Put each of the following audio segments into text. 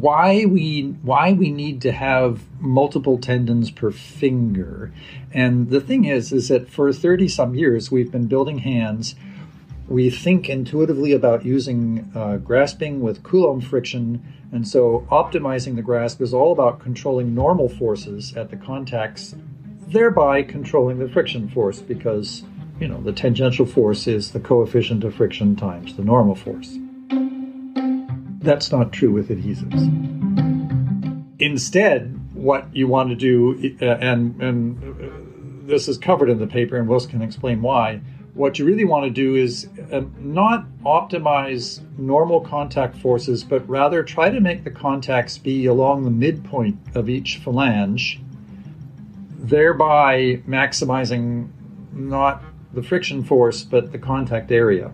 why we why we need to have multiple tendons per finger. And the thing is, is that for 30 some years we've been building hands. We think intuitively about using uh, grasping with Coulomb friction, and so optimizing the grasp is all about controlling normal forces at the contacts, thereby controlling the friction force because you know the tangential force is the coefficient of friction times the normal force. That's not true with adhesives. Instead, what you want to do, uh, and, and uh, this is covered in the paper, and Wilson can explain why. What you really want to do is uh, not optimize normal contact forces, but rather try to make the contacts be along the midpoint of each phalange, thereby maximizing not the friction force, but the contact area.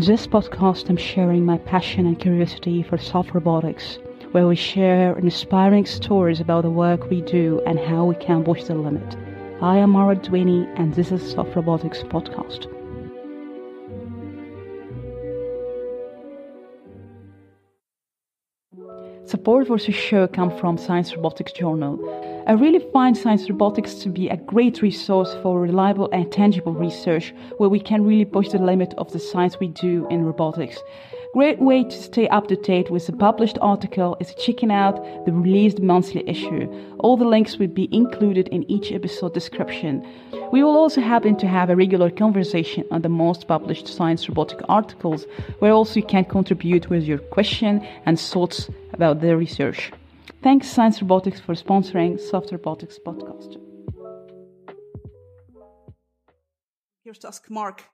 In this podcast, I'm sharing my passion and curiosity for soft robotics, where we share inspiring stories about the work we do and how we can push the limit. I am Mara Dwiney, and this is Soft Robotics Podcast. Support for this show comes from Science Robotics Journal. I really find Science Robotics to be a great resource for reliable and tangible research where we can really push the limit of the science we do in robotics. Great way to stay up to date with the published article is checking out the released monthly issue. All the links will be included in each episode description. We will also happen to have a regular conversation on the most published science robotic articles, where also you can contribute with your question and thoughts about the research. Thanks Science Robotics for sponsoring Soft Robotics podcast. Here's to ask Mark.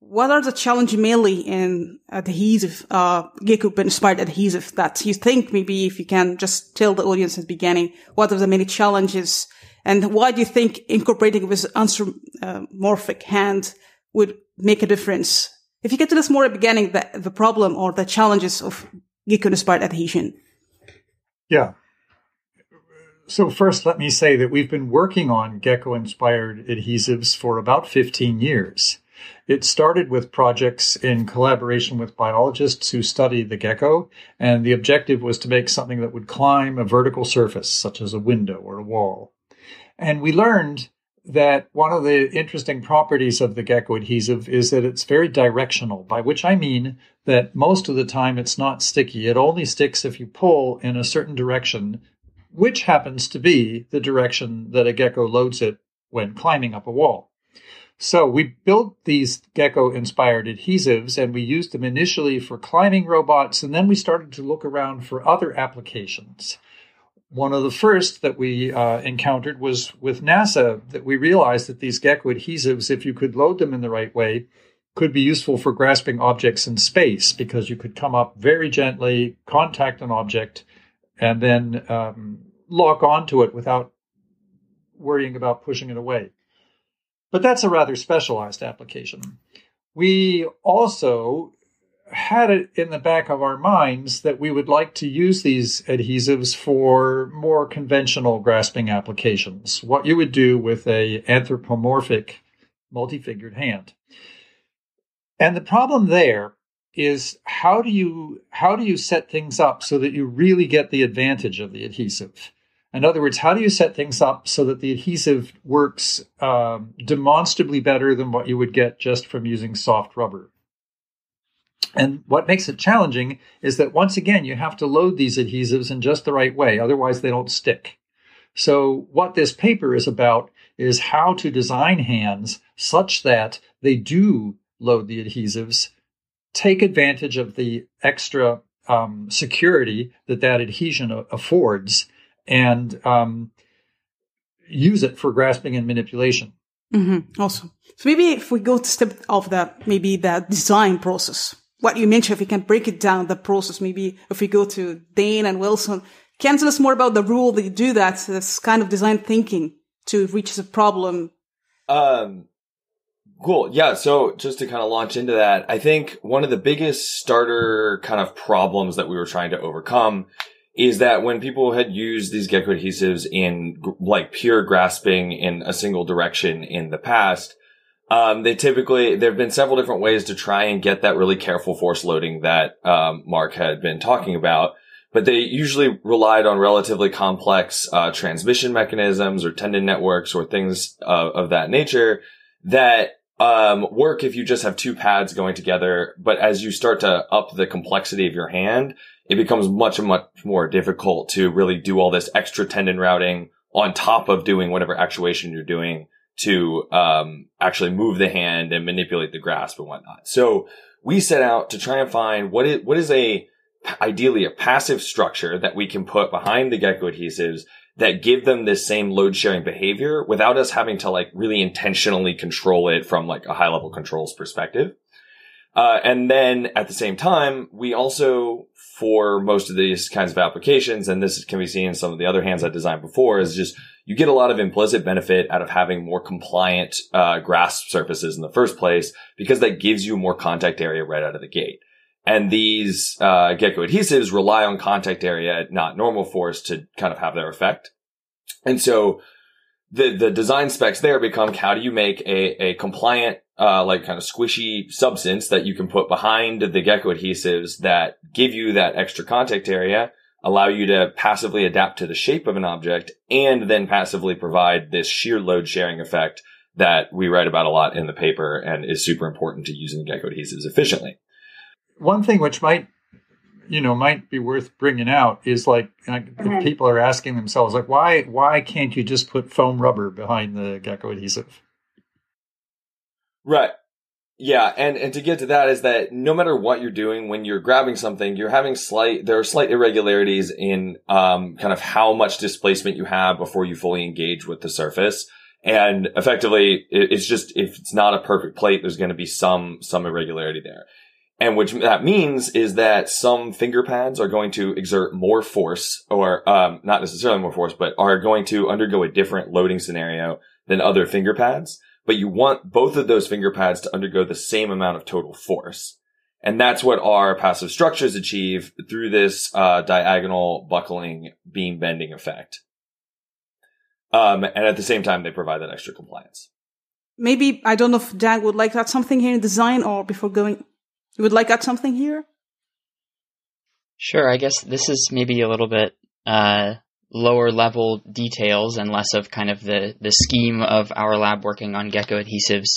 What are the challenges mainly in adhesive, uh, Gecko inspired adhesive that you think maybe if you can just tell the audience at the beginning, what are the many challenges and why do you think incorporating this anthropomorphic hand would make a difference? If you get to this more at the beginning, the, the problem or the challenges of Gecko inspired adhesion. Yeah. So first, let me say that we've been working on gecko-inspired adhesives for about 15 years. It started with projects in collaboration with biologists who study the gecko, and the objective was to make something that would climb a vertical surface, such as a window or a wall. And we learned that one of the interesting properties of the gecko adhesive is that it's very directional, by which I mean that most of the time it's not sticky. It only sticks if you pull in a certain direction, which happens to be the direction that a gecko loads it when climbing up a wall. So we built these gecko inspired adhesives and we used them initially for climbing robots and then we started to look around for other applications one of the first that we uh, encountered was with NASA that we realized that these gecko adhesives, if you could load them in the right way, could be useful for grasping objects in space because you could come up very gently, contact an object, and then um, lock onto it without worrying about pushing it away. But that's a rather specialized application. We also had it in the back of our minds that we would like to use these adhesives for more conventional grasping applications, what you would do with a anthropomorphic multi-fingered hand. And the problem there is how do you how do you set things up so that you really get the advantage of the adhesive? In other words, how do you set things up so that the adhesive works um, demonstrably better than what you would get just from using soft rubber? And what makes it challenging is that once again, you have to load these adhesives in just the right way, otherwise, they don't stick. So, what this paper is about is how to design hands such that they do load the adhesives, take advantage of the extra um, security that that adhesion affords, and um, use it for grasping and manipulation. Mm-hmm. Awesome. So maybe if we go to step of that, maybe that design process what you mentioned, if we can break it down, the process, maybe if we go to Dane and Wilson, can you tell us more about the rule that you do that, this kind of design thinking to reach the problem? Um, cool. Yeah. So just to kind of launch into that, I think one of the biggest starter kind of problems that we were trying to overcome is that when people had used these gecko adhesives in like pure grasping in a single direction in the past, um, they typically, there have been several different ways to try and get that really careful force loading that, um, Mark had been talking about. But they usually relied on relatively complex, uh, transmission mechanisms or tendon networks or things uh, of that nature that, um, work if you just have two pads going together. But as you start to up the complexity of your hand, it becomes much, much more difficult to really do all this extra tendon routing on top of doing whatever actuation you're doing to um, actually move the hand and manipulate the grasp and whatnot. So we set out to try and find what is what is a ideally a passive structure that we can put behind the gecko adhesives that give them this same load sharing behavior without us having to like really intentionally control it from like a high level controls perspective. Uh, and then at the same time, we also, for most of these kinds of applications, and this can be seen in some of the other hands I designed before, is just you get a lot of implicit benefit out of having more compliant uh, grasp surfaces in the first place because that gives you more contact area right out of the gate. And these uh, gecko adhesives rely on contact area, not normal force, to kind of have their effect. And so the the design specs there become how do you make a a compliant uh, like kind of squishy substance that you can put behind the gecko adhesives that give you that extra contact area allow you to passively adapt to the shape of an object and then passively provide this shear load sharing effect that we write about a lot in the paper and is super important to using gecko adhesives efficiently. One thing which might, you know, might be worth bringing out is like mm-hmm. people are asking themselves, like, why why can't you just put foam rubber behind the gecko adhesive? Right. Yeah, and and to get to that is that no matter what you're doing when you're grabbing something, you're having slight there are slight irregularities in um kind of how much displacement you have before you fully engage with the surface. And effectively, it's just if it's not a perfect plate, there's going to be some some irregularity there. And which that means is that some finger pads are going to exert more force, or um, not necessarily more force, but are going to undergo a different loading scenario than other finger pads but you want both of those finger pads to undergo the same amount of total force. And that's what our passive structures achieve through this uh, diagonal buckling beam bending effect. Um, and at the same time, they provide that extra compliance. Maybe, I don't know if Dag would like to add something here in design or before going, you would like to add something here? Sure, I guess this is maybe a little bit uh, lower level details and less of kind of the, the scheme of our lab working on gecko adhesives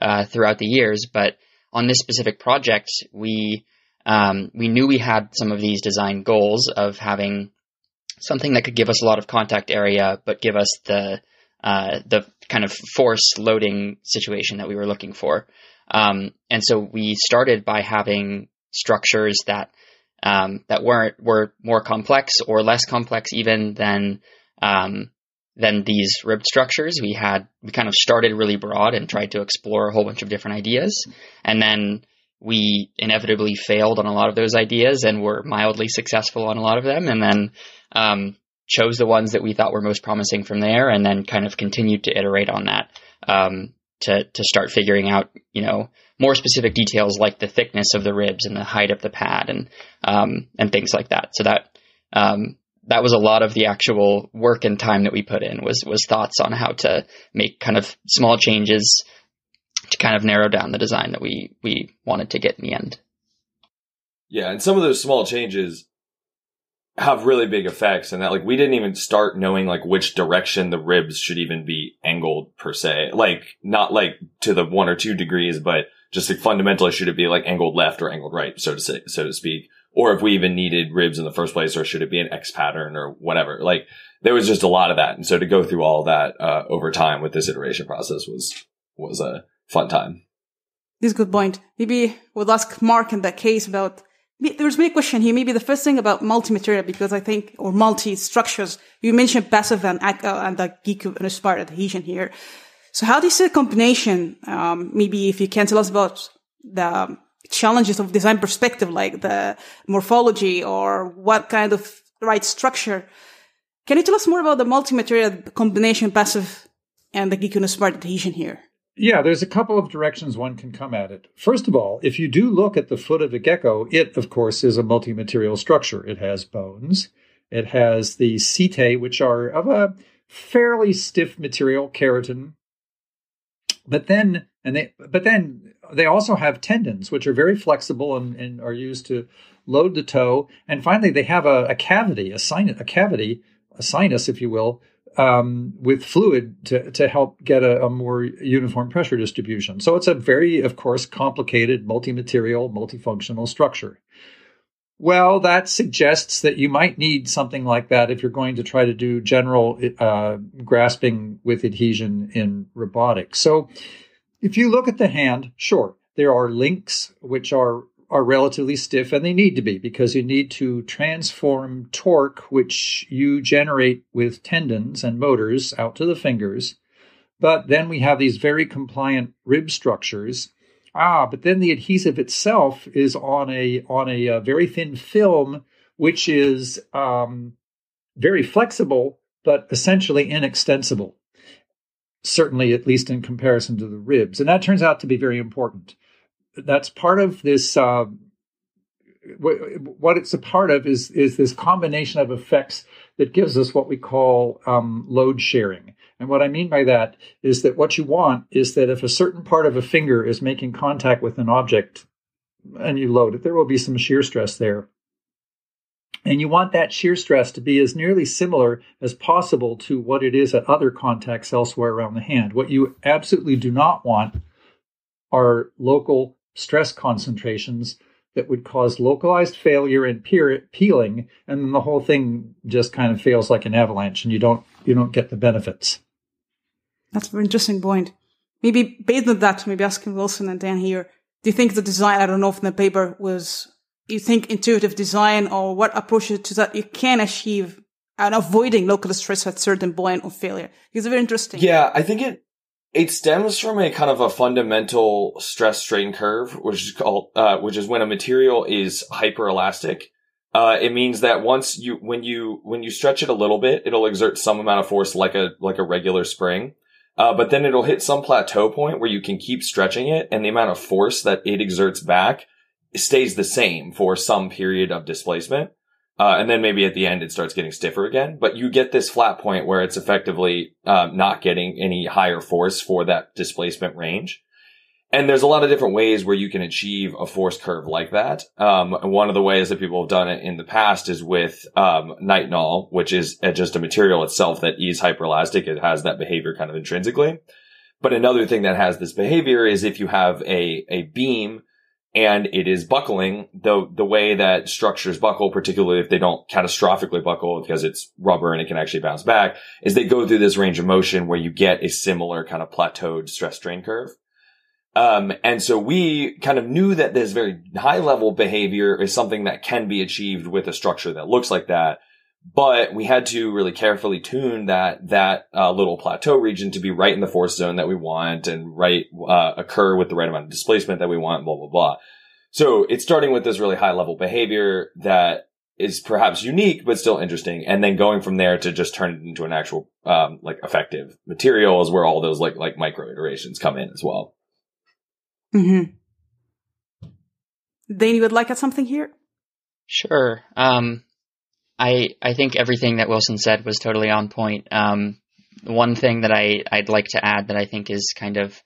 uh, throughout the years. But on this specific project, we um, we knew we had some of these design goals of having something that could give us a lot of contact area, but give us the uh, the kind of force loading situation that we were looking for. Um, and so we started by having structures that um, that weren't were more complex or less complex even than um, than these ribbed structures. We had we kind of started really broad and tried to explore a whole bunch of different ideas, and then we inevitably failed on a lot of those ideas and were mildly successful on a lot of them, and then um, chose the ones that we thought were most promising from there, and then kind of continued to iterate on that um, to to start figuring out, you know, more specific details like the thickness of the ribs and the height of the pad and um, and things like that. So that um, that was a lot of the actual work and time that we put in was was thoughts on how to make kind of small changes to kind of narrow down the design that we we wanted to get in the end. Yeah, and some of those small changes have really big effects and that like we didn't even start knowing like which direction the ribs should even be angled per se. Like not like to the one or two degrees, but just like fundamentally should it be like angled left or angled right, so to say, so to speak. Or if we even needed ribs in the first place, or should it be an X pattern or whatever? Like there was just a lot of that. And so to go through all that, uh, over time with this iteration process was, was a fun time. This is a good point. Maybe we'll ask Mark in that case about there's many question here. Maybe the first thing about multi-material, because I think, or multi-structures, you mentioned passive and, uh, and the Gecko inspired adhesion here. So how you combination? Um, maybe if you can tell us about the challenges of design perspective, like the morphology or what kind of right structure. Can you tell us more about the multi-material combination passive and the Gecko inspired adhesion here? Yeah, there's a couple of directions one can come at it. First of all, if you do look at the foot of a gecko, it, of course, is a multi material structure. It has bones, It has the setae, which are of a fairly stiff material, keratin. But then, and they, but then they also have tendons, which are very flexible and, and are used to load the toe. And finally, they have a, a cavity, a sinus, a cavity, a sinus, if you will, um, with fluid to, to help get a, a, more uniform pressure distribution. So it's a very, of course, complicated, multi-material, multifunctional structure. Well, that suggests that you might need something like that if you're going to try to do general uh, grasping with adhesion in robotics. So, if you look at the hand, sure, there are links which are are relatively stiff, and they need to be because you need to transform torque, which you generate with tendons and motors, out to the fingers. But then we have these very compliant rib structures Ah, but then the adhesive itself is on a on a, a uh, very thin film, which is um, very flexible but essentially inextensible. Certainly, at least in comparison to the ribs, and that turns out to be very important. That's part of this. Uh, what it's a part of is is this combination of effects that gives us what we call um, load sharing. And what I mean by that is that what you want is that if a certain part of a finger is making contact with an object and you load it, there will be some shear stress there. And you want that shear stress to be as nearly similar as possible to what it is at other contacts elsewhere around the hand. What you absolutely do not want are local stress concentrations that would cause localized failure and peeling, and then the whole thing just kind of fails like an avalanche, and you don't you don't get the benefits. That's a very interesting point. Maybe based on that, maybe asking Wilson and Dan here, do you think the design, I don't know if in the paper was, you think intuitive design or what approach to that you can achieve and avoiding local stress at certain point of failure? It's very interesting. Yeah, I think it, it stems from a kind of a fundamental stress strain curve, which is called, uh, which is when a material is hyperelastic. Uh, it means that once you, when you, when you stretch it a little bit, it'll exert some amount of force like a, like a regular spring. Uh, but then it'll hit some plateau point where you can keep stretching it and the amount of force that it exerts back stays the same for some period of displacement. Uh, and then maybe at the end it starts getting stiffer again, but you get this flat point where it's effectively um, not getting any higher force for that displacement range. And there's a lot of different ways where you can achieve a force curve like that. Um, one of the ways that people have done it in the past is with um, nitinol, which is just a material itself that is hyperelastic. It has that behavior kind of intrinsically. But another thing that has this behavior is if you have a, a beam and it is buckling, the, the way that structures buckle, particularly if they don't catastrophically buckle because it's rubber and it can actually bounce back, is they go through this range of motion where you get a similar kind of plateaued stress strain curve. Um, and so we kind of knew that this very high level behavior is something that can be achieved with a structure that looks like that. But we had to really carefully tune that, that, uh, little plateau region to be right in the force zone that we want and right, uh, occur with the right amount of displacement that we want, blah, blah, blah. So it's starting with this really high level behavior that is perhaps unique, but still interesting. And then going from there to just turn it into an actual, um, like effective material is where all those like, like micro iterations come in as well. Mm-hmm. Dane, you would like at something here? Sure. Um, I I think everything that Wilson said was totally on point. Um, one thing that I I'd like to add that I think is kind of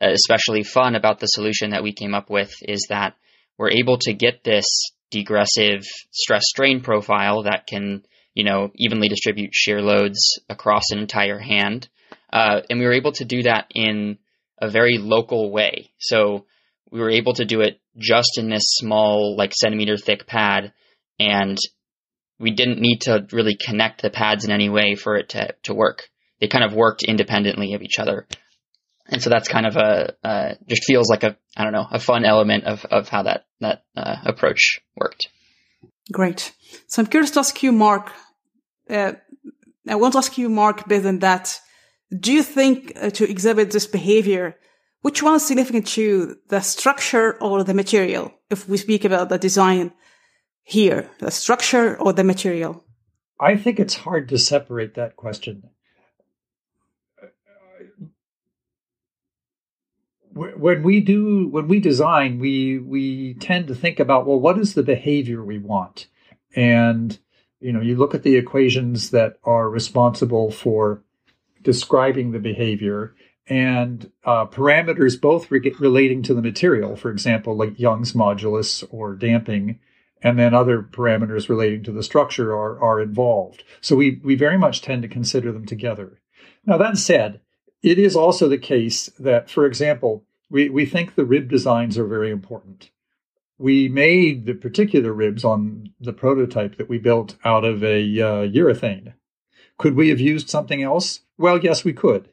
especially fun about the solution that we came up with is that we're able to get this degressive stress strain profile that can you know evenly distribute shear loads across an entire hand, uh, and we were able to do that in a very local way. So we were able to do it just in this small, like centimeter thick pad, and we didn't need to really connect the pads in any way for it to, to work. They kind of worked independently of each other. And so that's kind of a, uh, just feels like a, I don't know, a fun element of, of how that, that uh, approach worked. Great. So I'm curious to ask you, Mark, uh, I want to ask you, Mark, based on that, do you think uh, to exhibit this behavior, which one is significant to you, the structure or the material? If we speak about the design here, the structure or the material? I think it's hard to separate that question. When we do, when we design, we we tend to think about well, what is the behavior we want, and You know, you look at the equations that are responsible for describing the behavior and uh, parameters both re- relating to the material, for example, like Young's modulus or damping, and then other parameters relating to the structure are, are involved. So we, we very much tend to consider them together. Now, that said, it is also the case that, for example, we, we think the rib designs are very important. We made the particular ribs on the prototype that we built out of a uh, urethane. Could we have used something else? Well, yes, we could.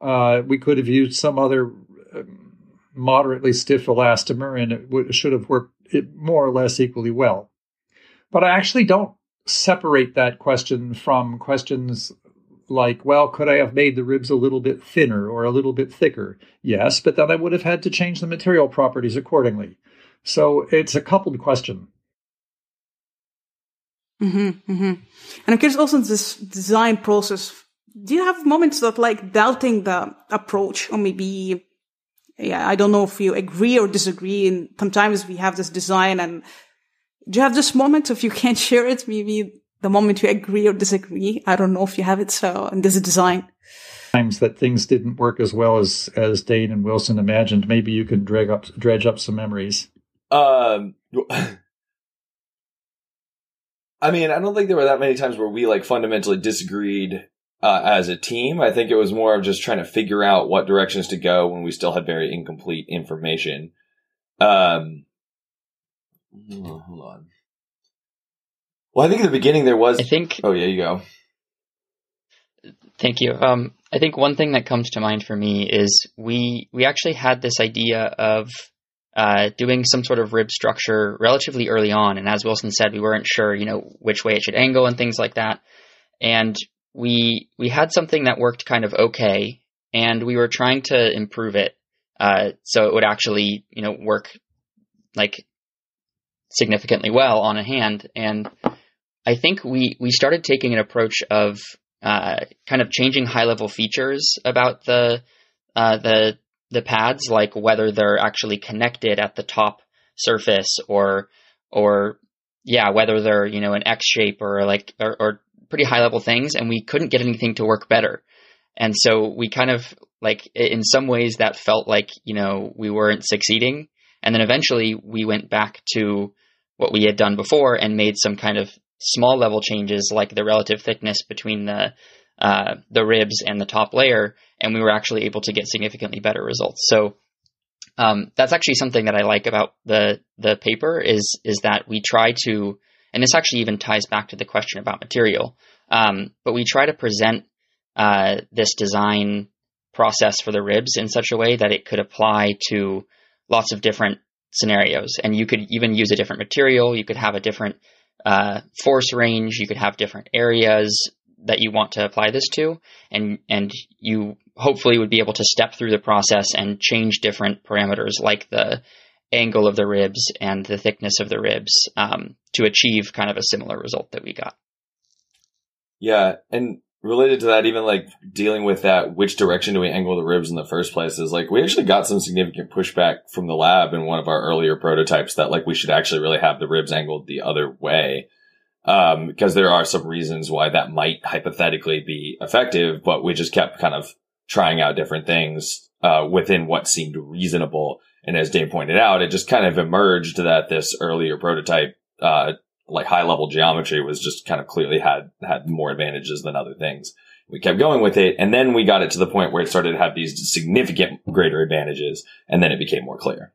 Uh, we could have used some other um, moderately stiff elastomer, and it would, should have worked more or less equally well. But I actually don't separate that question from questions like, well, could I have made the ribs a little bit thinner or a little bit thicker? Yes, but then I would have had to change the material properties accordingly. So it's a coupled question. Mm-hmm, mm-hmm. And I'm curious also this design process. Do you have moments of like doubting the approach or maybe, yeah, I don't know if you agree or disagree. And sometimes we have this design and do you have this moment if you can't share it? Maybe the moment you agree or disagree. I don't know if you have it so in this design. Times that things didn't work as well as as Dane and Wilson imagined. Maybe you could drag up dredge up some memories. Um, I mean, I don't think there were that many times where we like fundamentally disagreed uh, as a team. I think it was more of just trying to figure out what directions to go when we still had very incomplete information. Um, oh, hold on. Well, I think in the beginning there was. I think. Oh yeah, you go. Thank you. Um, I think one thing that comes to mind for me is we we actually had this idea of uh, doing some sort of rib structure relatively early on, and as Wilson said, we weren't sure, you know, which way it should angle and things like that. And we we had something that worked kind of okay, and we were trying to improve it uh, so it would actually, you know, work like significantly well on a hand. And I think we we started taking an approach of uh, kind of changing high level features about the uh, the the pads, like whether they're actually connected at the top surface or or yeah, whether they're you know an X shape or like or, or pretty high level things, and we couldn't get anything to work better. And so we kind of like in some ways that felt like you know we weren't succeeding. And then eventually we went back to what we had done before and made some kind of small level changes like the relative thickness between the uh, the ribs and the top layer, and we were actually able to get significantly better results. So um, that's actually something that I like about the the paper is is that we try to, and this actually even ties back to the question about material, um, but we try to present uh, this design process for the ribs in such a way that it could apply to lots of different scenarios, and you could even use a different material. You could have a different uh, force range. You could have different areas that you want to apply this to, and and you hopefully would be able to step through the process and change different parameters like the angle of the ribs and the thickness of the ribs um, to achieve kind of a similar result that we got. Yeah, and related to that, even like dealing with that, which direction do we angle the ribs in the first place is like, we actually got some significant pushback from the lab in one of our earlier prototypes that like we should actually really have the ribs angled the other way. Um, because there are some reasons why that might hypothetically be effective, but we just kept kind of trying out different things, uh, within what seemed reasonable. And as Dane pointed out, it just kind of emerged that this earlier prototype, uh, like high level geometry was just kind of clearly had, had more advantages than other things. We kept going with it. And then we got it to the point where it started to have these significant greater advantages. And then it became more clear.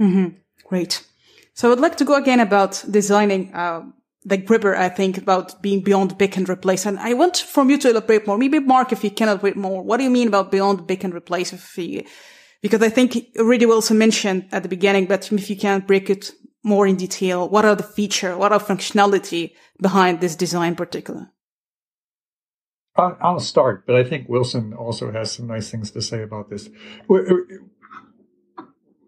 Mm-hmm. Great. So I'd like to go again about designing, uh, the gripper, I think, about being beyond pick and replace. And I want from you to elaborate more. Maybe Mark, if you can elaborate more, what do you mean about beyond pick and replace? If you, because I think already Wilson mentioned at the beginning, but if you can break it more in detail? What are the feature? What are functionality behind this design in particular? I'll start, but I think Wilson also has some nice things to say about this.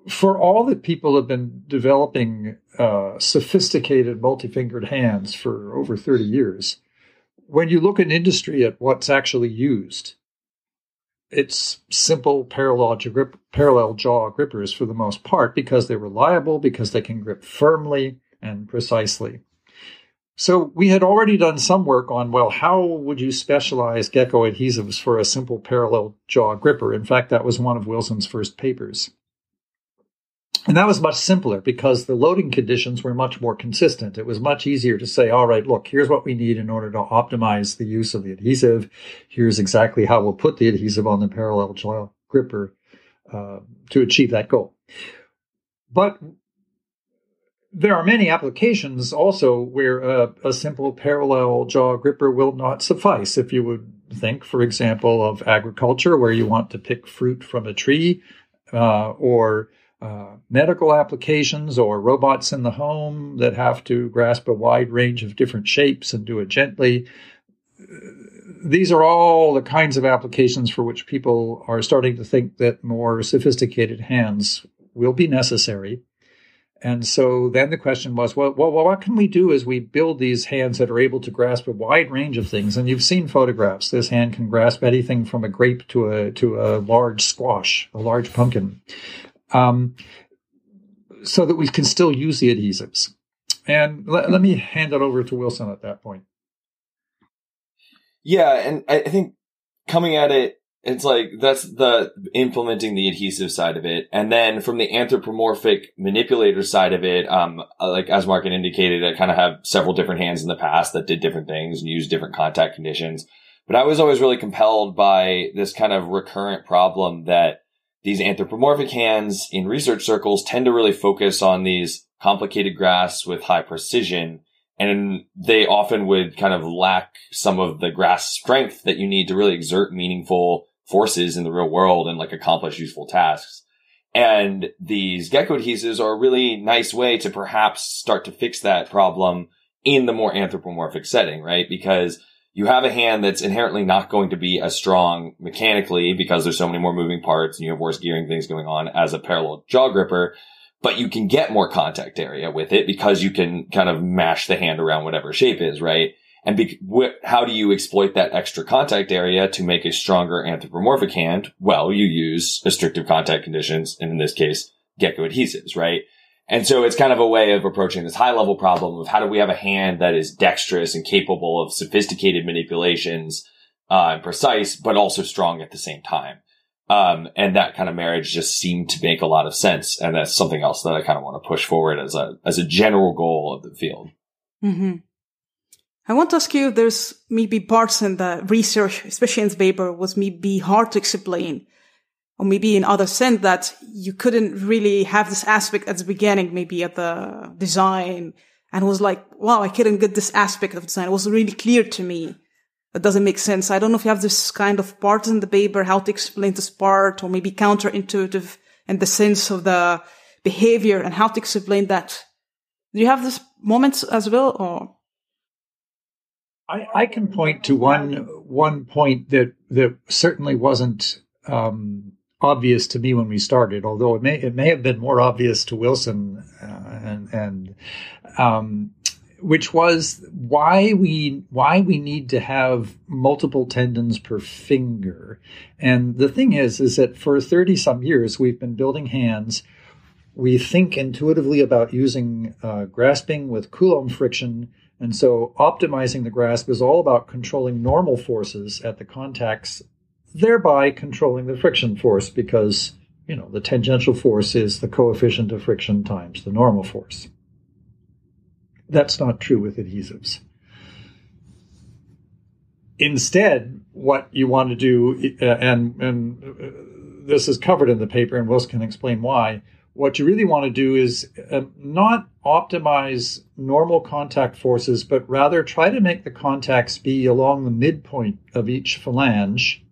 For all that people have been developing uh, sophisticated multi-fingered hands for over 30 years, when you look in industry at what's actually used, it's simple parallel, grip, parallel jaw grippers for the most part because they're reliable, because they can grip firmly and precisely. So we had already done some work on, well, how would you specialize gecko adhesives for a simple parallel jaw gripper? In fact, that was one of Wilson's first papers. And that was much simpler because the loading conditions were much more consistent. It was much easier to say, all right, look, here's what we need in order to optimize the use of the adhesive. Here's exactly how we'll put the adhesive on the parallel jaw gripper uh, to achieve that goal. But there are many applications also where a, a, simple parallel jaw gripper will not suffice. If you would think, for example, of agriculture where you want to pick fruit from a tree, uh, or uh, medical applications, or robots in the home that have to grasp a wide range of different shapes and do it gently. These are all the kinds of applications for which people are starting to think that more sophisticated hands will be necessary. And so then the question was, well, well, what can we do as we build these hands that are able to grasp a wide range of things? And you've seen photographs. This hand can grasp anything from a grape to a to a large squash, a large pumpkin, um, so that we can still use the adhesives. And let, let me hand it over to Wilson at that point. Yeah, and I think coming at it it's like that's the implementing the adhesive side of it, and then from the anthropomorphic manipulator side of it, um, uh, like as Mark had indicated, I kind of have several different hands in the past that did different things and used different contact conditions. But I was always really compelled by this kind of recurrent problem that these anthropomorphic hands in research circles tend to really focus on these complicated grasps with high precision. And they often would kind of lack some of the grasp strength that you need to really exert meaningful forces in the real world and like accomplish useful tasks. And these gecko adhesives are a really nice way to perhaps start to fix that problem in the more anthropomorphic setting, right? Because you have a hand that's inherently not going to be as strong mechanically because there's so many more moving parts and you have worse gearing things going on as a parallel jaw gripper, but you can get more contact area with it because you can kind of mash the hand around whatever shape is, right? And be, wh- how do you exploit that extra contact area to make a stronger anthropomorphic hand? Well, you use restrictive contact conditions, and in this case, gecko adhesives, right? And so it's kind of a way of approaching this high level problem of how do we have a hand that is dexterous and capable of sophisticated manipulations, uh, and precise, but also strong at the same time. Um, and that kind of marriage just seemed to make a lot of sense. And that's something else that I kind of want to push forward as a, as a general goal of the field. Mm-hmm. I want to ask you if there's maybe parts in the research, especially in the paper, was maybe hard to explain. Or maybe in other sense that you couldn't really have this aspect at the beginning, maybe at the design, and was like, wow, I couldn't get this aspect of design. It was really clear to me. It doesn't make sense. I don't know if you have this kind of part in the paper, how to explain this part, or maybe counterintuitive in the sense of the behavior and how to explain that. Do you have this moments as well, or? I, I can point to one one point that that certainly wasn't um, obvious to me when we started, although it may it may have been more obvious to Wilson, uh, and, and um, which was why we why we need to have multiple tendons per finger. And the thing is, is that for thirty some years we've been building hands. We think intuitively about using uh, grasping with Coulomb friction and so optimizing the grasp is all about controlling normal forces at the contacts, thereby controlling the friction force because, you know, the tangential force is the coefficient of friction times the normal force. That's not true with adhesives. Instead, what you want to do, uh, and, and uh, this is covered in the paper, and Wilson can explain why, what you really want to do is uh, not optimize normal contact forces, but rather try to make the contacts be along the midpoint of each phalange,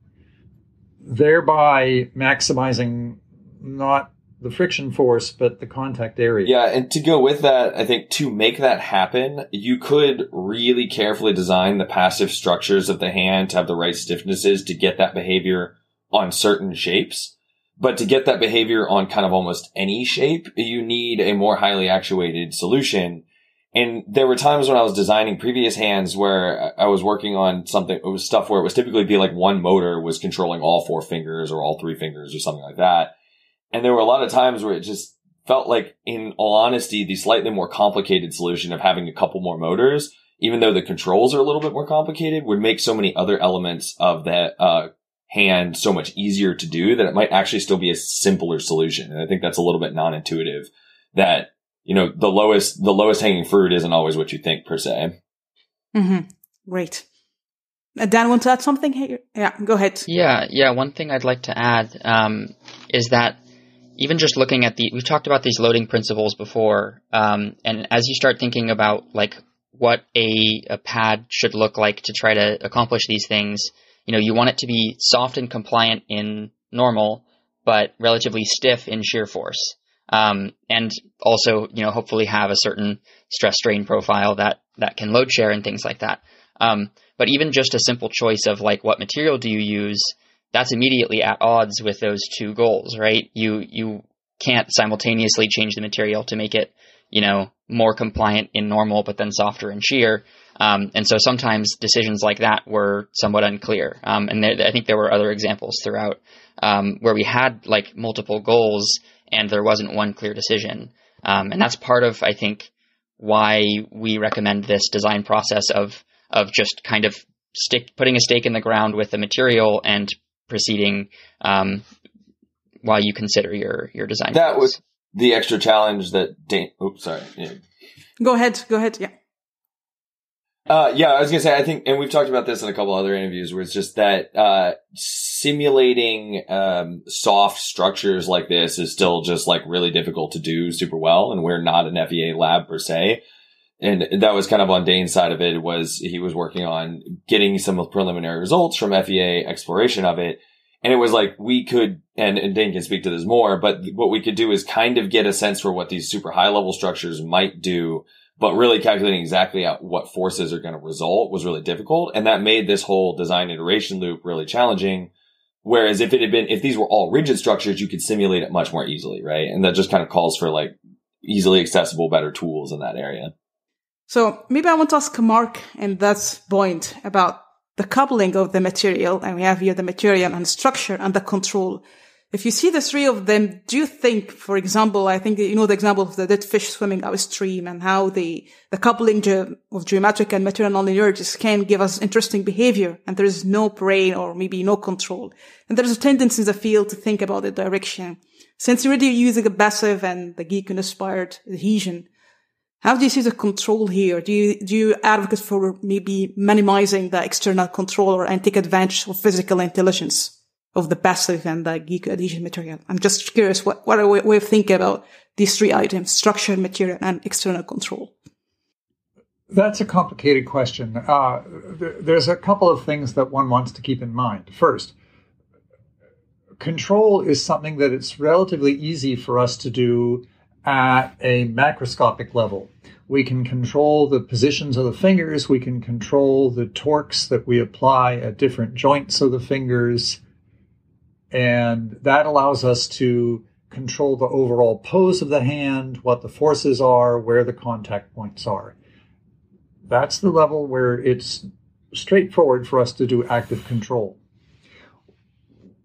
thereby maximizing not the friction force, but the contact area. Yeah, and to go with that, I think to make that happen, you could really carefully design the passive structures of the hand to have the right stiffnesses to get that behavior on certain shapes. But to get that behavior on kind of almost any shape, you need a more highly actuated solution. And there were times when I was designing previous hands where I was working on something, it was stuff where it was typically be like one motor was controlling all four fingers or all three fingers or something like that. And there were a lot of times where it just felt like, in all honesty, the slightly more complicated solution of having a couple more motors even though the controls are a little bit more complicated, would make so many other elements of that uh, hand so much easier to do that it might actually still be a simpler solution. And I think that's a little bit non-intuitive that, you know, the lowest, the lowest hanging fruit isn't always what you think per se. Mm-hmm. Great. Uh, Dan, want to add something here? Yeah, go ahead. Yeah, yeah. One thing I'd like to add um, is that even just looking at the, we've talked about these loading principles before, um, and as you start thinking about like what a, a pad should look like to try to accomplish these things. You know, you want it to be soft and compliant in normal, but relatively stiff in shear force. Um, and also, you know, hopefully have a certain stress strain profile that, that can load share and things like that. Um, but even just a simple choice of like what material do you use, that's immediately at odds with those two goals, right? You, you can't simultaneously change the material to make it you know, more compliant in normal, but then softer in shear. Um, and so sometimes decisions like that were somewhat unclear. Um, and there, I think there were other examples throughout um, where we had like multiple goals and there wasn't one clear decision. Um, and that's part of, I think, why we recommend this design process of of just kind of stick putting a stake in the ground with the material and proceeding um, while you consider your your design. That goals. was the extra challenge that Dane. Oops, sorry. Yeah. Go ahead. Go ahead. Yeah. Uh, yeah, I was gonna say, I think, and we've talked about this in a couple other interviews where it's just that, uh, simulating, um, soft structures like this is still just like really difficult to do super well. And we're not an FEA lab per se. And that was kind of on Dane's side of it was he was working on getting some preliminary results from FEA exploration of it. And it was like we could, and, and Dane can speak to this more, but what we could do is kind of get a sense for what these super high level structures might do, but really calculating exactly what forces are going to result was really difficult. And that made this whole design iteration loop really challenging. Whereas if it had been, if these were all rigid structures, you could simulate it much more easily, right? And that just kind of calls for like easily accessible, better tools in that area. So maybe I want to ask Mark and that's point about the coupling of the material, and we have here the material and structure and the control. If you see the three of them, do you think, for example, I think you know the example of the dead fish swimming upstream and how the, the coupling ge- of geometric and material nonlinearities can give us interesting behavior and there is no brain or maybe no control. And there's a tendency in the field to think about the direction. Since you're already using a passive and the geek inspired adhesion, how do you see the control here? Do you, do you advocate for maybe minimizing the external controller and take advantage of physical intelligence of the passive and the Gecko adhesion material? I'm just curious what, what are we, we think about these three items, structure, material, and external control? That's a complicated question. Uh, th- there's a couple of things that one wants to keep in mind. First, control is something that it's relatively easy for us to do at a macroscopic level. We can control the positions of the fingers. We can control the torques that we apply at different joints of the fingers. And that allows us to control the overall pose of the hand, what the forces are, where the contact points are. That's the level where it's straightforward for us to do active control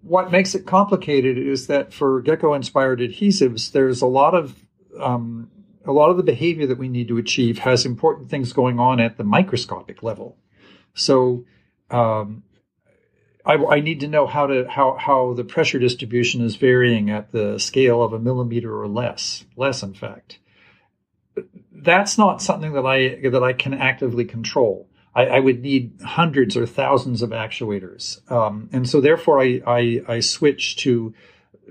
what makes it complicated is that for gecko inspired adhesives, there's a lot of um, a lot of the behavior that we need to achieve has important things going on at the microscopic level. So um, I, I, need to know how to how how the pressure distribution is varying at the scale of a millimeter or less, less in fact. That's not something that I that I can actively control. I, I would need hundreds or thousands of actuators, um, and so therefore I, I, I switch to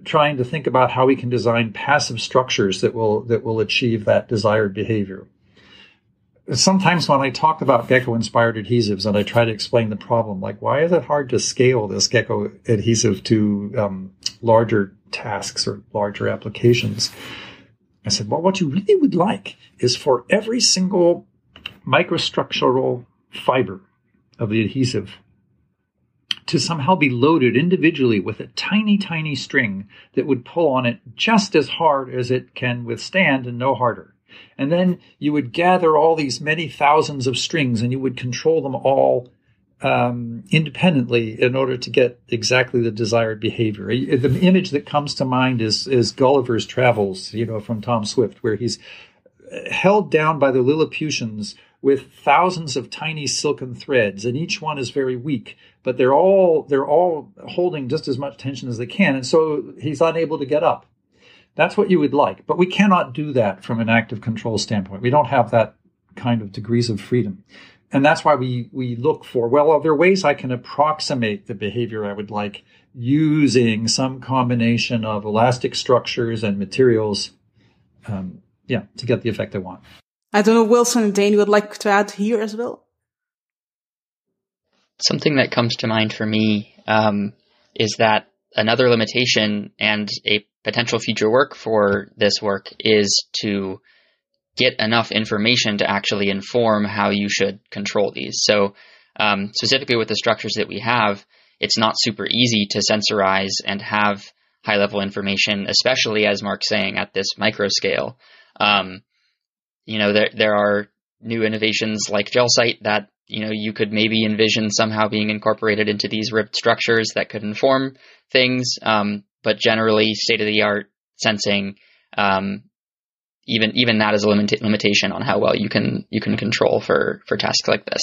trying to think about how we can design passive structures that will that will achieve that desired behavior. Sometimes when I talk about gecko inspired adhesives and I try to explain the problem, like why is it hard to scale this gecko adhesive to um, larger tasks or larger applications? I said, well, what you really would like is for every single microstructural fiber of the adhesive to somehow be loaded individually with a tiny, tiny string that would pull on it just as hard as it can withstand and no harder. And then you would gather all these many thousands of strings and you would control them all um, independently in order to get exactly the desired behavior. The image that comes to mind is, is Gulliver's Travels, you know, from Tom Swift, where he's held down by the Lilliputians with thousands of tiny silken threads, and each one is very weak, but they're all they're all holding just as much tension as they can, and so he's unable to get up. That's what you would like, but we cannot do that from an active control standpoint. We don't have that kind of degrees of freedom. And that's why we, we look for, well, are there ways I can approximate the behavior I would like using some combination of elastic structures and materials, um, yeah, to get the effect I want. I don't know, Wilson and Dane would like to add here as well. Something that comes to mind for me um, is that another limitation and a potential future work for this work is to get enough information to actually inform how you should control these. So, um, specifically with the structures that we have, it's not super easy to sensorize and have high level information, especially as Mark's saying at this micro scale. Um, you know, there there are new innovations like GelSight that you know you could maybe envision somehow being incorporated into these ribbed structures that could inform things. Um, but generally, state of the art sensing um, even even that is a limit- limitation on how well you can you can control for for tasks like this.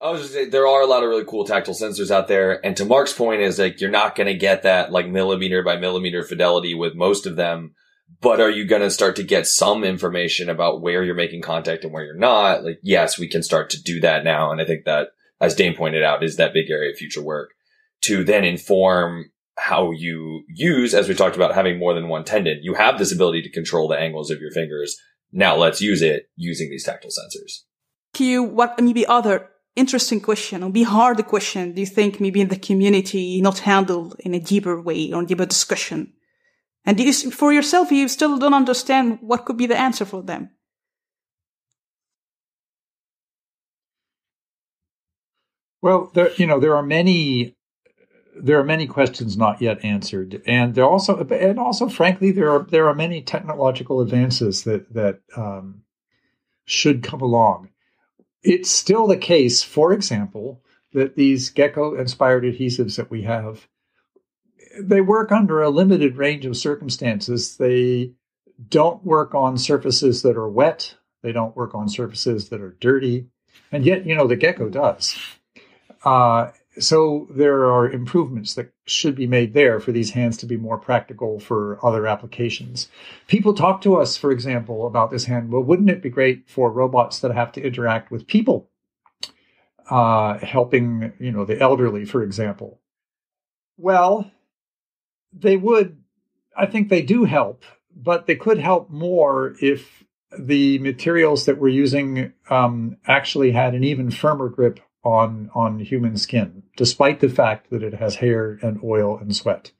I was just saying, there are a lot of really cool tactile sensors out there, and to Mark's point is like you're not going to get that like millimeter by millimeter fidelity with most of them, but are you going to start to get some information about where you're making contact and where you're not? Like, yes, we can start to do that now, and I think that, as Dane pointed out, is that big area of future work to then inform how you use, as we talked about, having more than one tendon. You have this ability to control the angles of your fingers. Now let's use it using these tactile sensors. Q, what maybe other interesting question or be hard question do you think maybe in the community not handled in a deeper way or deeper discussion? And you, for yourself, you still don't understand what could be the answer for them. Well, there, you know, there are many there are many questions not yet answered, and there also, and also, frankly, there are there are many technological advances that that um, should come along. It's still the case, for example, that these gecko-inspired adhesives that we have, they work under a limited range of circumstances. They don't work on surfaces that are wet. They don't work on surfaces that are dirty, and yet, you know, the gecko does. Uh, so there are improvements that should be made there for these hands to be more practical for other applications. People talk to us, for example, about this hand. Well, wouldn't it be great for robots that have to interact with people, uh, helping you know the elderly, for example? Well, they would. I think they do help, but they could help more if the materials that we're using um, actually had an even firmer grip on on human skin, despite the fact that it has hair and oil and sweat.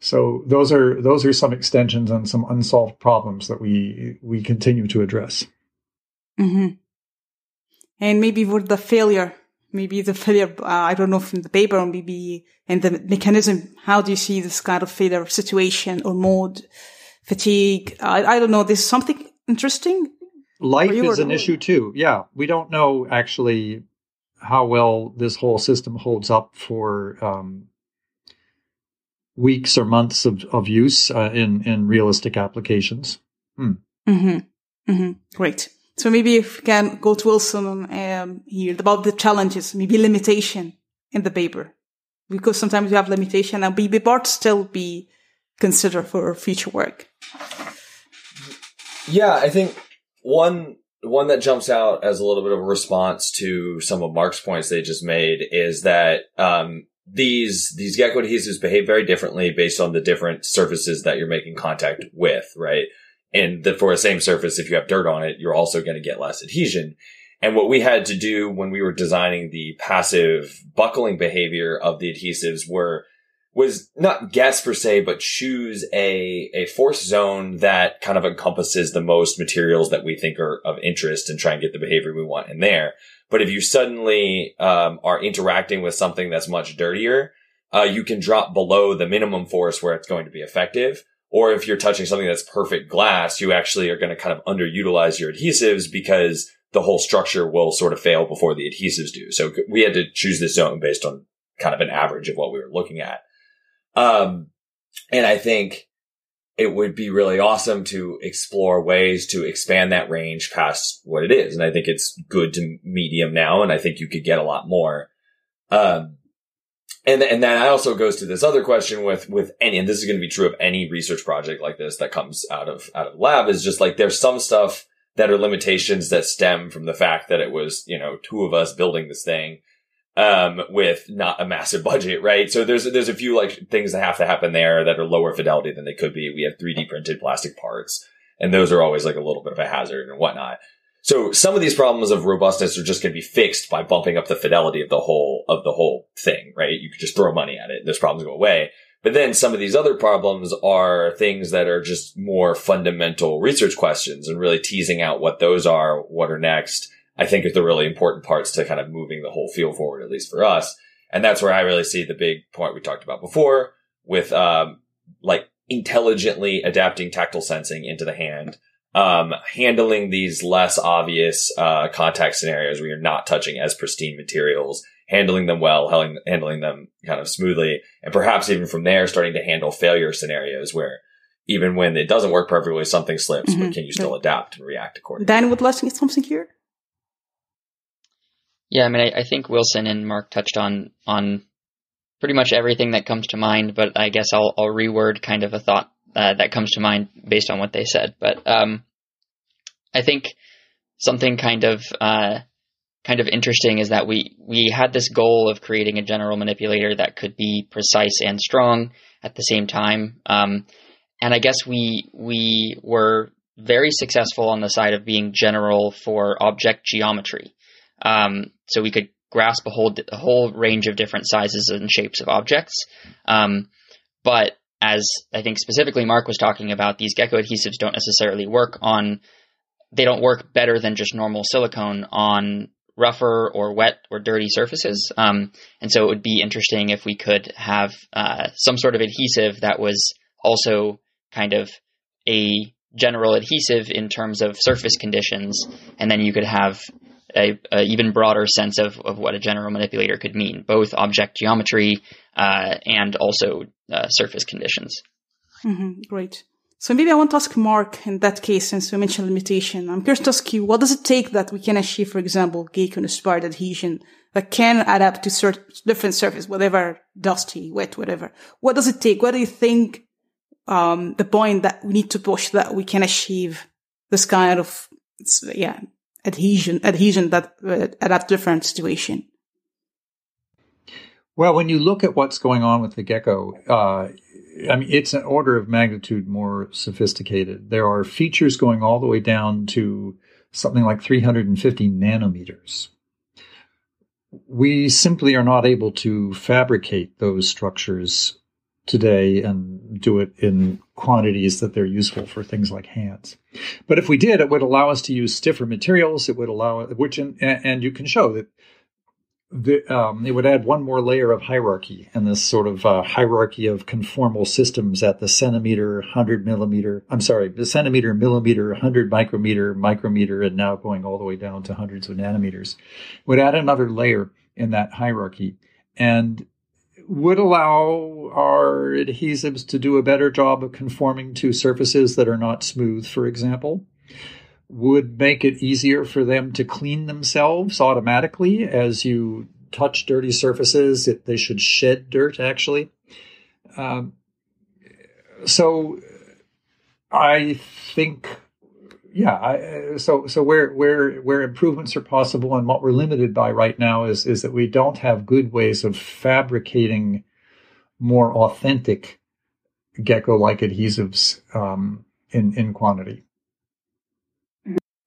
So those are those are some extensions and some unsolved problems that we we continue to address. Mm-hmm. And maybe with the failure, maybe the failure, uh, I don't know from the paper or maybe in the mechanism, how do you see this kind of failure situation or mode, fatigue? I, I don't know. There's something interesting. Life is an issue too. Yeah. We don't know actually how well this whole system holds up for um, weeks or months of, of use uh, in in realistic applications. Hmm. Mm-hmm. Mm-hmm. Great. So maybe if we can go to Wilson um, here about the challenges, maybe limitation in the paper, because sometimes you have limitation and maybe part still be considered for future work. Yeah, I think one one that jumps out as a little bit of a response to some of Mark's points they just made is that um, these these gecko adhesives behave very differently based on the different surfaces that you're making contact with, right? And that for the same surface, if you have dirt on it, you're also going to get less adhesion. And what we had to do when we were designing the passive buckling behavior of the adhesives were was not guess per se, but choose a, a force zone that kind of encompasses the most materials that we think are of interest and try and get the behavior we want in there. But if you suddenly, um, are interacting with something that's much dirtier, uh, you can drop below the minimum force where it's going to be effective. Or if you're touching something that's perfect glass, you actually are going to kind of underutilize your adhesives because the whole structure will sort of fail before the adhesives do. So we had to choose this zone based on kind of an average of what we were looking at. Um, and I think it would be really awesome to explore ways to expand that range past what it is. And I think it's good to medium now. And I think you could get a lot more. Um, and, and that also goes to this other question with, with any, and this is going to be true of any research project like this that comes out of, out of lab is just like there's some stuff that are limitations that stem from the fact that it was, you know, two of us building this thing um, with not a massive budget, right? So there's, there's a few like things that have to happen there that are lower fidelity than they could be. We have 3D printed plastic parts and those are always like a little bit of a hazard and whatnot. So some of these problems of robustness are just going to be fixed by bumping up the fidelity of the whole, of the whole thing, right? You could just throw money at it. Those problems go away. But then some of these other problems are things that are just more fundamental research questions and really teasing out what those are, what are next, I think are the really important parts to kind of moving the whole field forward, at least for us. And that's where I really see the big point we talked about before with, um, like intelligently adapting tactile sensing into the hand, um, handling these less obvious, uh, contact scenarios where you're not touching as pristine materials, handling them well, handling, handling them kind of smoothly, and perhaps even from there starting to handle failure scenarios where even when it doesn't work perfectly, something slips, mm-hmm. but can you still adapt and react accordingly? Then would less get something here? Yeah, I mean, I, I, think Wilson and Mark touched on on pretty much everything that comes to mind, but I guess I'll I'll reword kind of a thought uh, that comes to mind based on what they said. But um, I think something kind of uh, kind of interesting is that we we had this goal of creating a general manipulator that could be precise and strong at the same time. Um, and I guess we we were very successful on the side of being general for object geometry. Um, so we could grasp a whole a whole range of different sizes and shapes of objects. Um, but as I think specifically Mark was talking about, these gecko adhesives don't necessarily work on. They don't work better than just normal silicone on rougher or wet or dirty surfaces. Um, and so it would be interesting if we could have uh, some sort of adhesive that was also kind of a general adhesive in terms of surface conditions, and then you could have a, a, even broader sense of, of what a general manipulator could mean, both object geometry uh, and also uh, surface conditions. Mm-hmm, great. So maybe I want to ask Mark in that case, since we mentioned limitation. I'm curious to ask you, what does it take that we can achieve, for example, gecko-inspired adhesion that can adapt to different surface, whatever, dusty, wet, whatever. What does it take? What do you think um, the point that we need to push that we can achieve this kind of yeah adhesion adhesion that uh, adapt different situation. Well when you look at what's going on with the gecko uh, i mean it's an order of magnitude more sophisticated. There are features going all the way down to something like 350 nanometers. We simply are not able to fabricate those structures today and do it in quantities that they're useful for things like hands. But if we did, it would allow us to use stiffer materials. It would allow which, and, and you can show that the, um, it would add one more layer of hierarchy in this sort of uh, hierarchy of conformal systems at the centimeter, 100 millimeter, I'm sorry, the centimeter, millimeter, 100 micrometer, micrometer, and now going all the way down to hundreds of nanometers. Would add another layer in that hierarchy. And would allow our adhesives to do a better job of conforming to surfaces that are not smooth, for example. Would make it easier for them to clean themselves automatically as you touch dirty surfaces. It, they should shed dirt, actually. Um, so I think yeah, I, so so where where where improvements are possible and what we're limited by right now is is that we don't have good ways of fabricating more authentic gecko-like adhesives um, in in quantity.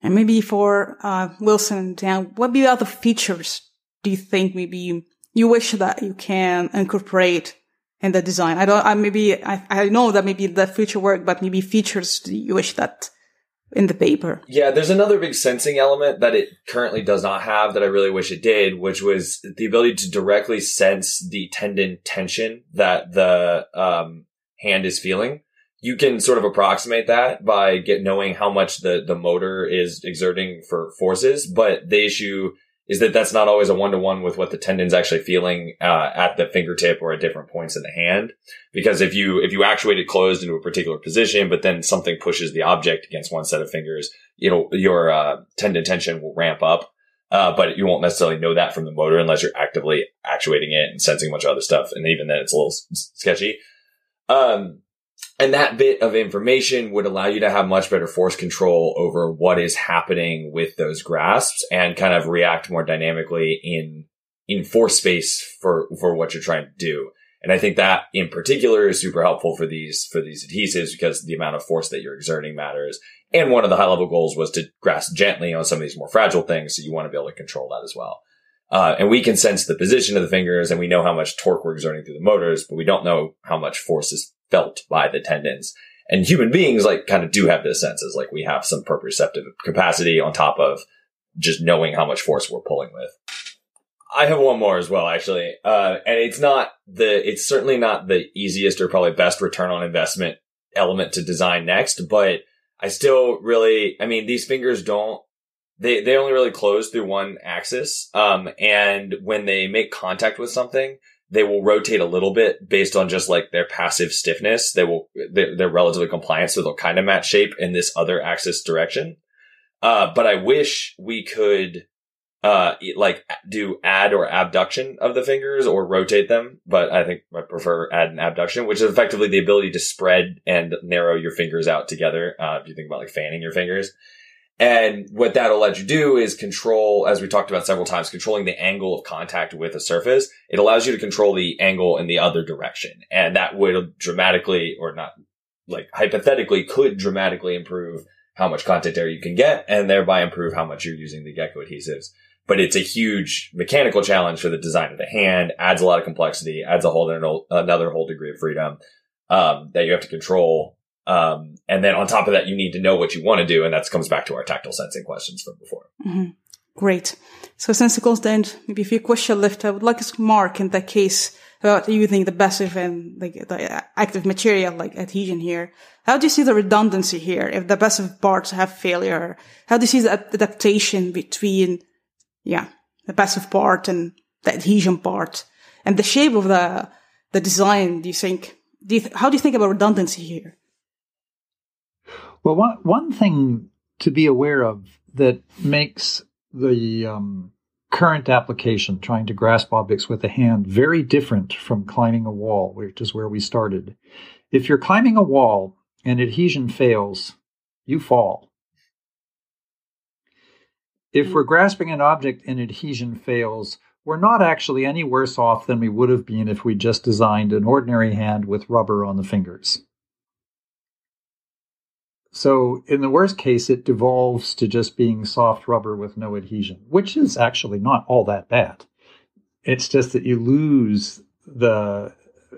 And maybe for uh, Wilson, Dan, what be other features do you think maybe you, you wish that you can incorporate in the design? I don't. I maybe I, I know that maybe the future work, but maybe features you wish that in the paper. Yeah, there's another big sensing element that it currently does not have that I really wish it did, which was the ability to directly sense the tendon tension that the um, hand is feeling. You can sort of approximate that by get knowing how much the, the motor is exerting for forces, but the issue is that that's not always a one to one with what the tendon's actually feeling uh, at the fingertip or at different points in the hand. Because if you if you actuate it closed into a particular position, but then something pushes the object against one set of fingers, it'll your uh, tendon tension will ramp up. Uh, but you won't necessarily know that from the motor unless you're actively actuating it and sensing a bunch of other stuff. And even then, it's a little s- sketchy. Um, and that bit of information would allow you to have much better force control over what is happening with those grasps and kind of react more dynamically in, in force space for, for what you're trying to do. And I think that in particular is super helpful for these, for these adhesives because the amount of force that you're exerting matters. And one of the high level goals was to grasp gently on some of these more fragile things. So you want to be able to control that as well. Uh, and we can sense the position of the fingers and we know how much torque we're exerting through the motors, but we don't know how much force is felt by the tendons. And human beings like kind of do have those senses. Like we have some proprioceptive capacity on top of just knowing how much force we're pulling with. I have one more as well, actually. Uh, and it's not the, it's certainly not the easiest or probably best return on investment element to design next, but I still really, I mean, these fingers don't, they, they only really close through one axis. Um, and when they make contact with something, they will rotate a little bit based on just like their passive stiffness. They will, they're, they're relatively compliant. So they'll kind of match shape in this other axis direction. Uh, but I wish we could, uh, like do add or abduction of the fingers or rotate them. But I think I prefer add and abduction, which is effectively the ability to spread and narrow your fingers out together. Uh, if you think about like fanning your fingers. And what that'll let you do is control, as we talked about several times, controlling the angle of contact with a surface. It allows you to control the angle in the other direction. And that would dramatically, or not like hypothetically could dramatically improve how much contact area you can get and thereby improve how much you're using the gecko adhesives. But it's a huge mechanical challenge for the design of the hand, adds a lot of complexity, adds a whole another whole degree of freedom, um, that you have to control um, and then on top of that, you need to know what you want to do. And that comes back to our tactile sensing questions from before. Mm-hmm. Great. So since it goes down maybe a few questions left, I would like to Mark in that case about using the passive and like the active material like adhesion here. How do you see the redundancy here? If the passive parts have failure, how do you see the adaptation between, yeah, the passive part and the adhesion part and the shape of the, the design? Do you think, do you th- how do you think about redundancy here? Well, one, one thing to be aware of that makes the um, current application, trying to grasp objects with the hand, very different from climbing a wall, which is where we started. If you're climbing a wall and adhesion fails, you fall. If we're grasping an object and adhesion fails, we're not actually any worse off than we would have been if we just designed an ordinary hand with rubber on the fingers. So, in the worst case, it devolves to just being soft rubber with no adhesion, which is actually not all that bad. It's just that you lose the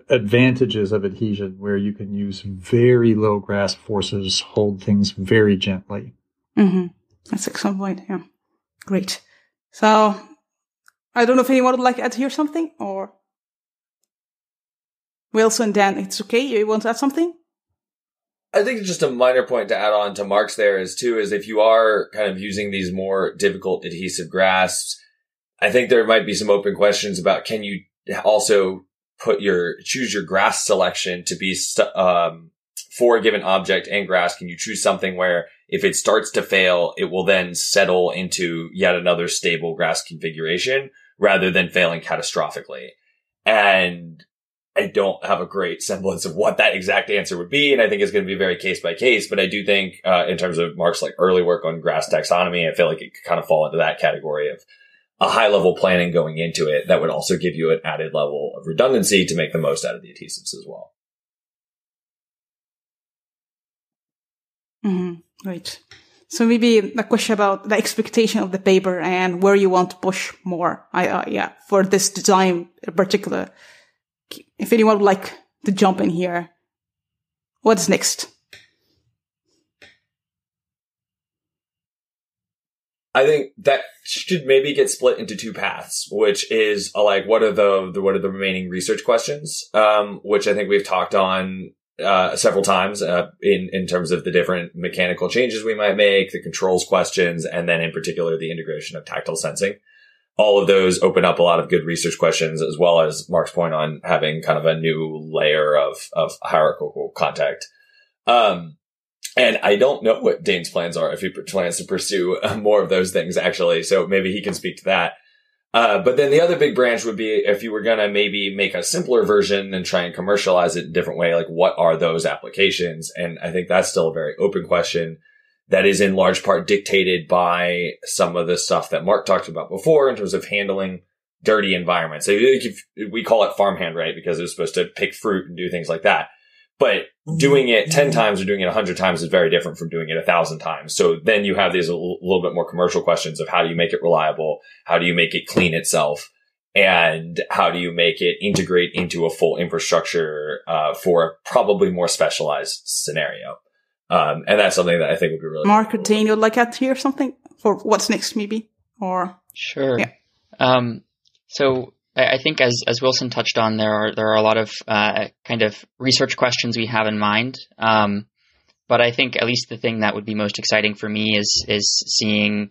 advantages of adhesion where you can use very low grasp forces, hold things very gently. Mm-hmm. That's excellent point. Yeah. Great. So, I don't know if anyone would like to add here something or Wilson, Dan, it's okay. You want to add something? I think just a minor point to add on to Mark's there is too, is if you are kind of using these more difficult adhesive grasps, I think there might be some open questions about can you also put your, choose your grasp selection to be, um, for a given object and grasp. Can you choose something where if it starts to fail, it will then settle into yet another stable grasp configuration rather than failing catastrophically? And I don't have a great semblance of what that exact answer would be. And I think it's going to be very case by case. But I do think, uh, in terms of Mark's like early work on grasp taxonomy, I feel like it could kind of fall into that category of a high level planning going into it that would also give you an added level of redundancy to make the most out of the adhesives as well. Mm-hmm. Right. So maybe a question about the expectation of the paper and where you want to push more. I, uh, yeah, for this design in particular if anyone would like to jump in here, what's next? I think that should maybe get split into two paths, which is uh, like what are the, the, what are the remaining research questions, um, which I think we've talked on uh, several times uh, in in terms of the different mechanical changes we might make, the controls questions, and then in particular the integration of tactile sensing. All of those open up a lot of good research questions, as well as Mark's point on having kind of a new layer of, of hierarchical contact. Um, and I don't know what Dane's plans are if he plans to pursue more of those things, actually. So maybe he can speak to that. Uh, but then the other big branch would be if you were going to maybe make a simpler version and try and commercialize it in a different way, like what are those applications? And I think that's still a very open question that is in large part dictated by some of the stuff that Mark talked about before in terms of handling dirty environments. So we call it farmhand, right? Because it was supposed to pick fruit and do things like that. But doing it 10 times or doing it 100 times is very different from doing it a thousand times. So then you have these a little bit more commercial questions of how do you make it reliable? How do you make it clean itself? And how do you make it integrate into a full infrastructure uh, for a probably more specialized scenario? Um, and that's something that I think would be really Mark or Dane, you'd like to hear something for what's next, maybe? Or sure. Yeah. Um, so I think as as Wilson touched on, there are there are a lot of uh, kind of research questions we have in mind. Um, but I think at least the thing that would be most exciting for me is is seeing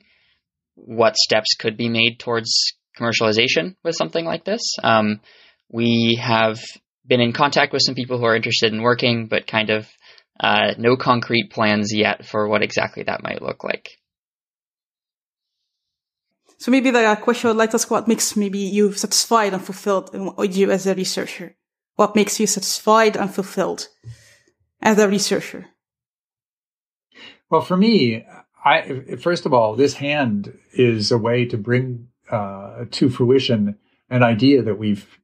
what steps could be made towards commercialization with something like this. Um, we have been in contact with some people who are interested in working, but kind of uh, no concrete plans yet for what exactly that might look like. So maybe the question I'd like to ask what makes maybe you satisfied and fulfilled in you as a researcher? What makes you satisfied and fulfilled as a researcher? Well, for me, I first of all, this hand is a way to bring uh, to fruition an idea that we've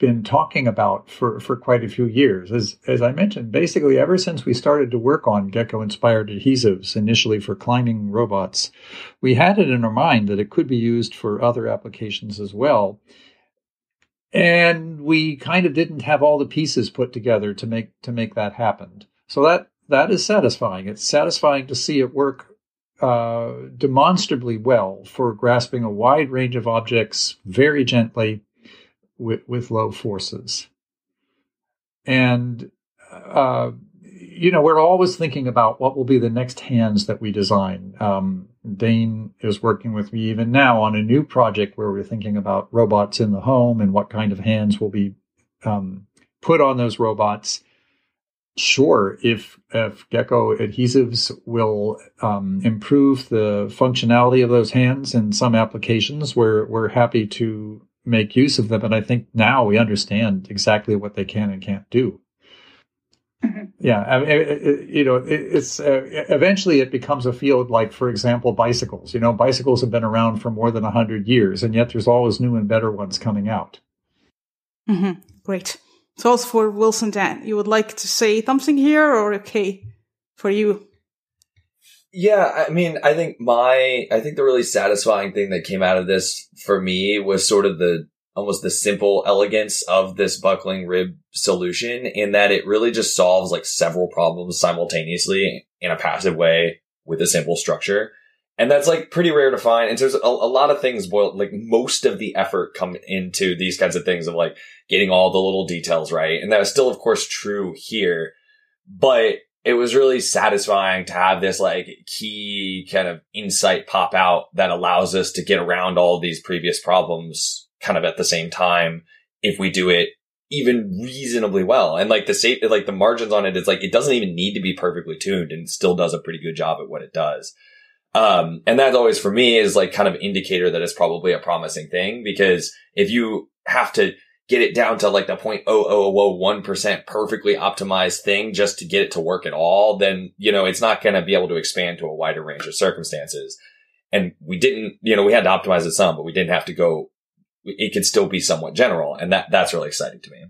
been talking about for, for quite a few years. As, as I mentioned, basically ever since we started to work on gecko inspired adhesives, initially for climbing robots, we had it in our mind that it could be used for other applications as well. And we kind of didn't have all the pieces put together to make to make that happen. So that that is satisfying. It's satisfying to see it work uh, demonstrably well for grasping a wide range of objects very gently with, with low forces. And, uh, you know, we're always thinking about what will be the next hands that we design. Um, Dane is working with me even now on a new project where we're thinking about robots in the home and what kind of hands will be um, put on those robots. Sure, if if gecko adhesives will um, improve the functionality of those hands in some applications, we're we're happy to make use of them. And I think now we understand exactly what they can and can't do. Mm-hmm. Yeah, I mean, it, it, you know, it, it's uh, eventually it becomes a field like, for example, bicycles. You know, bicycles have been around for more than a hundred years, and yet there's always new and better ones coming out. Mm-hmm. Great. So, also for Wilson, Dan, you would like to say something here, or okay for you? Yeah, I mean, I think my, I think the really satisfying thing that came out of this for me was sort of the, almost the simple elegance of this buckling rib solution in that it really just solves like several problems simultaneously in a passive way with a simple structure. And that's like pretty rare to find. And so there's a, a lot of things boiled, like most of the effort come into these kinds of things of like getting all the little details right. And that is still, of course, true here. But it was really satisfying to have this like key kind of insight pop out that allows us to get around all these previous problems kind of at the same time if we do it even reasonably well. And like the safe, like the margins on it is like, it doesn't even need to be perfectly tuned and still does a pretty good job at what it does. Um, and that always for me is like kind of indicator that it's probably a promising thing because if you have to get it down to like the 0.0001% perfectly optimized thing just to get it to work at all, then, you know, it's not going to be able to expand to a wider range of circumstances. And we didn't, you know, we had to optimize it some, but we didn't have to go, it could still be somewhat general. And that, that's really exciting to me.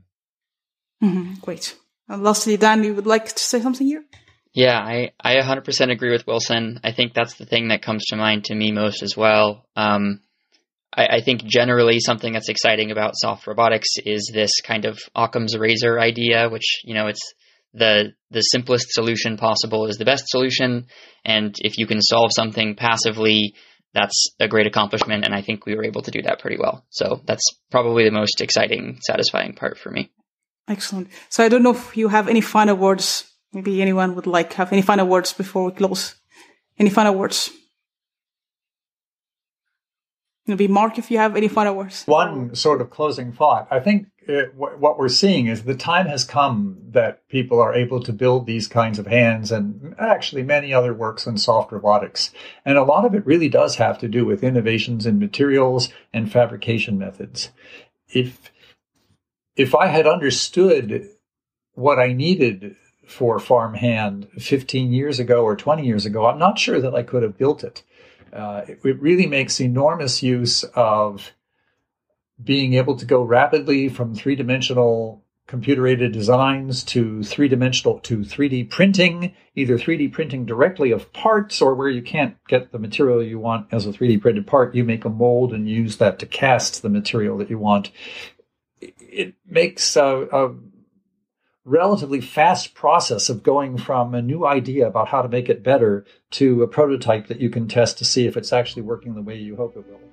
Mm-hmm. Great. And lastly, Dan, you would like to say something here? Yeah, I, I 100% agree with Wilson. I think that's the thing that comes to mind to me most as well. Um, I, I, think generally something that's exciting about soft robotics is this kind of Occam's razor idea, which you know it's the the simplest solution possible is the best solution, and if you can solve something passively, that's a great accomplishment. And I think we were able to do that pretty well. So that's probably the most exciting, satisfying part for me. Excellent. So I don't know if you have any final words. Maybe anyone would like have any final words before we close. Any final words? Maybe Mark, if you have any final words. One sort of closing thought. I think uh, it, what we're seeing is the time has come that people are able to build these kinds of hands and actually many other works in soft robotics. And a lot of it really does have to do with innovations in materials and fabrication methods. If, if I had understood what I needed for farmhand 15 years ago or 20 years ago, I'm not sure that I could have built it. Uh, it, it really makes enormous use of being able to go rapidly from three dimensional computer aided designs to three dimensional to 3D printing, either 3D printing directly of parts or where you can't get the material you want as a 3D printed part, you make a mold and use that to cast the material that you want. It makes a, a relatively fast process of going from a new idea about how to make it better to a prototype that you can test to see if it's actually working the way you hope it will.